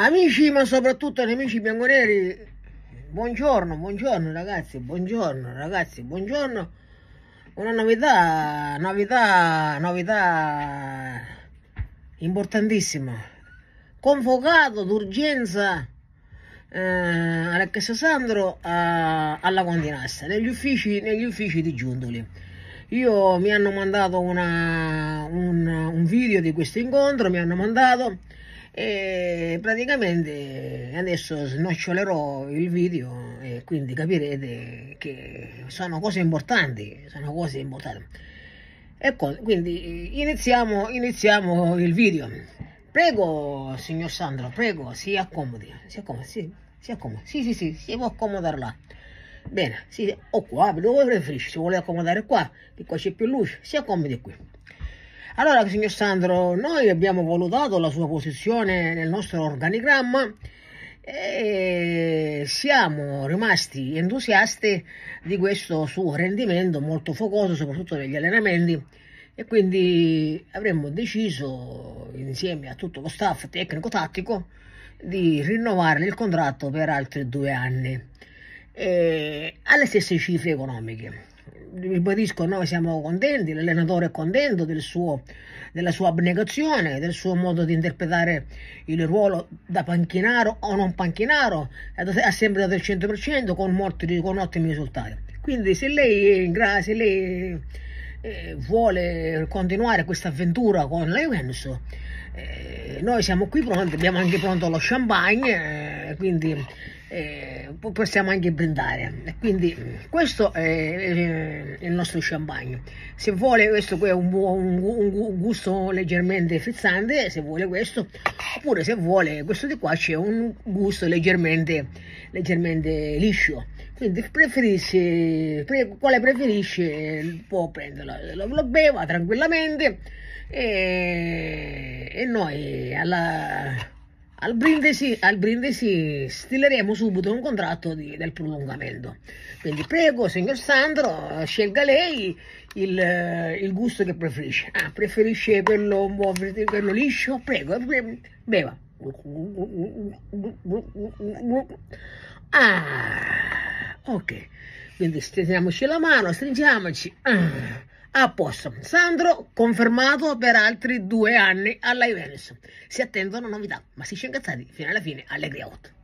Amici, ma soprattutto nemici bianconeri, buongiorno, buongiorno ragazzi, buongiorno ragazzi, buongiorno. Una novità, novità, novità importantissima. Convocato d'urgenza eh, Alexis Sandro a, alla Continassa, negli uffici, negli uffici di Giuntoli. Io mi hanno mandato una, un, un video di questo incontro, mi hanno mandato e praticamente adesso snocciolerò il video e quindi capirete che sono cose importanti, sono cose importanti. Ecco, quindi iniziamo, iniziamo il video. Prego, signor Sandro, prego, si accomodi, si accomodi, sì, si accomodi, sì, sì, sì, si può accomodare là. Bene, sì, o qua, dove preferisci, se vuole accomodare qua, che qua c'è più luce, si accomodi qui. Allora, signor Sandro, noi abbiamo valutato la sua posizione nel nostro organigramma e siamo rimasti entusiasti di questo suo rendimento molto focoso, soprattutto negli allenamenti, e quindi avremmo deciso, insieme a tutto lo staff tecnico-tattico, di rinnovare il contratto per altri due anni, alle stesse cifre economiche ribadisco, noi siamo contenti, l'allenatore è contento del suo, della sua abnegazione, del suo modo di interpretare il ruolo da panchinaro o non panchinaro, ha sempre dato il 100% con, molti, con ottimi risultati. Quindi se lei, se lei eh, vuole continuare questa avventura con la Juventus, eh, noi siamo qui pronti, abbiamo anche pronto lo champagne, eh, quindi eh, possiamo anche brindare. Quindi questo è il nostro champagne. Se vuole questo qui è un, un, un, gusto leggermente frizzante, se vuole questo, oppure se vuole questo di qua c'è un gusto leggermente, leggermente liscio. Quindi preferisce, pre, quale preferisce può prenderlo, lo, lo beva tranquillamente e, e noi alla al brindisi, al brindisi stileremo subito un contratto di, del prolungamento. Quindi prego, signor Sandro, scelga lei il, il gusto che preferisce. Ah, preferisce quello, quello liscio? Prego, beva. Ah, ok. Quindi stringiamoci la mano, stringiamoci. Ah. A posto. Sandro confermato per altri due anni alla Juventus. Si attendono novità, ma si scengazzati fino alla fine allegri out.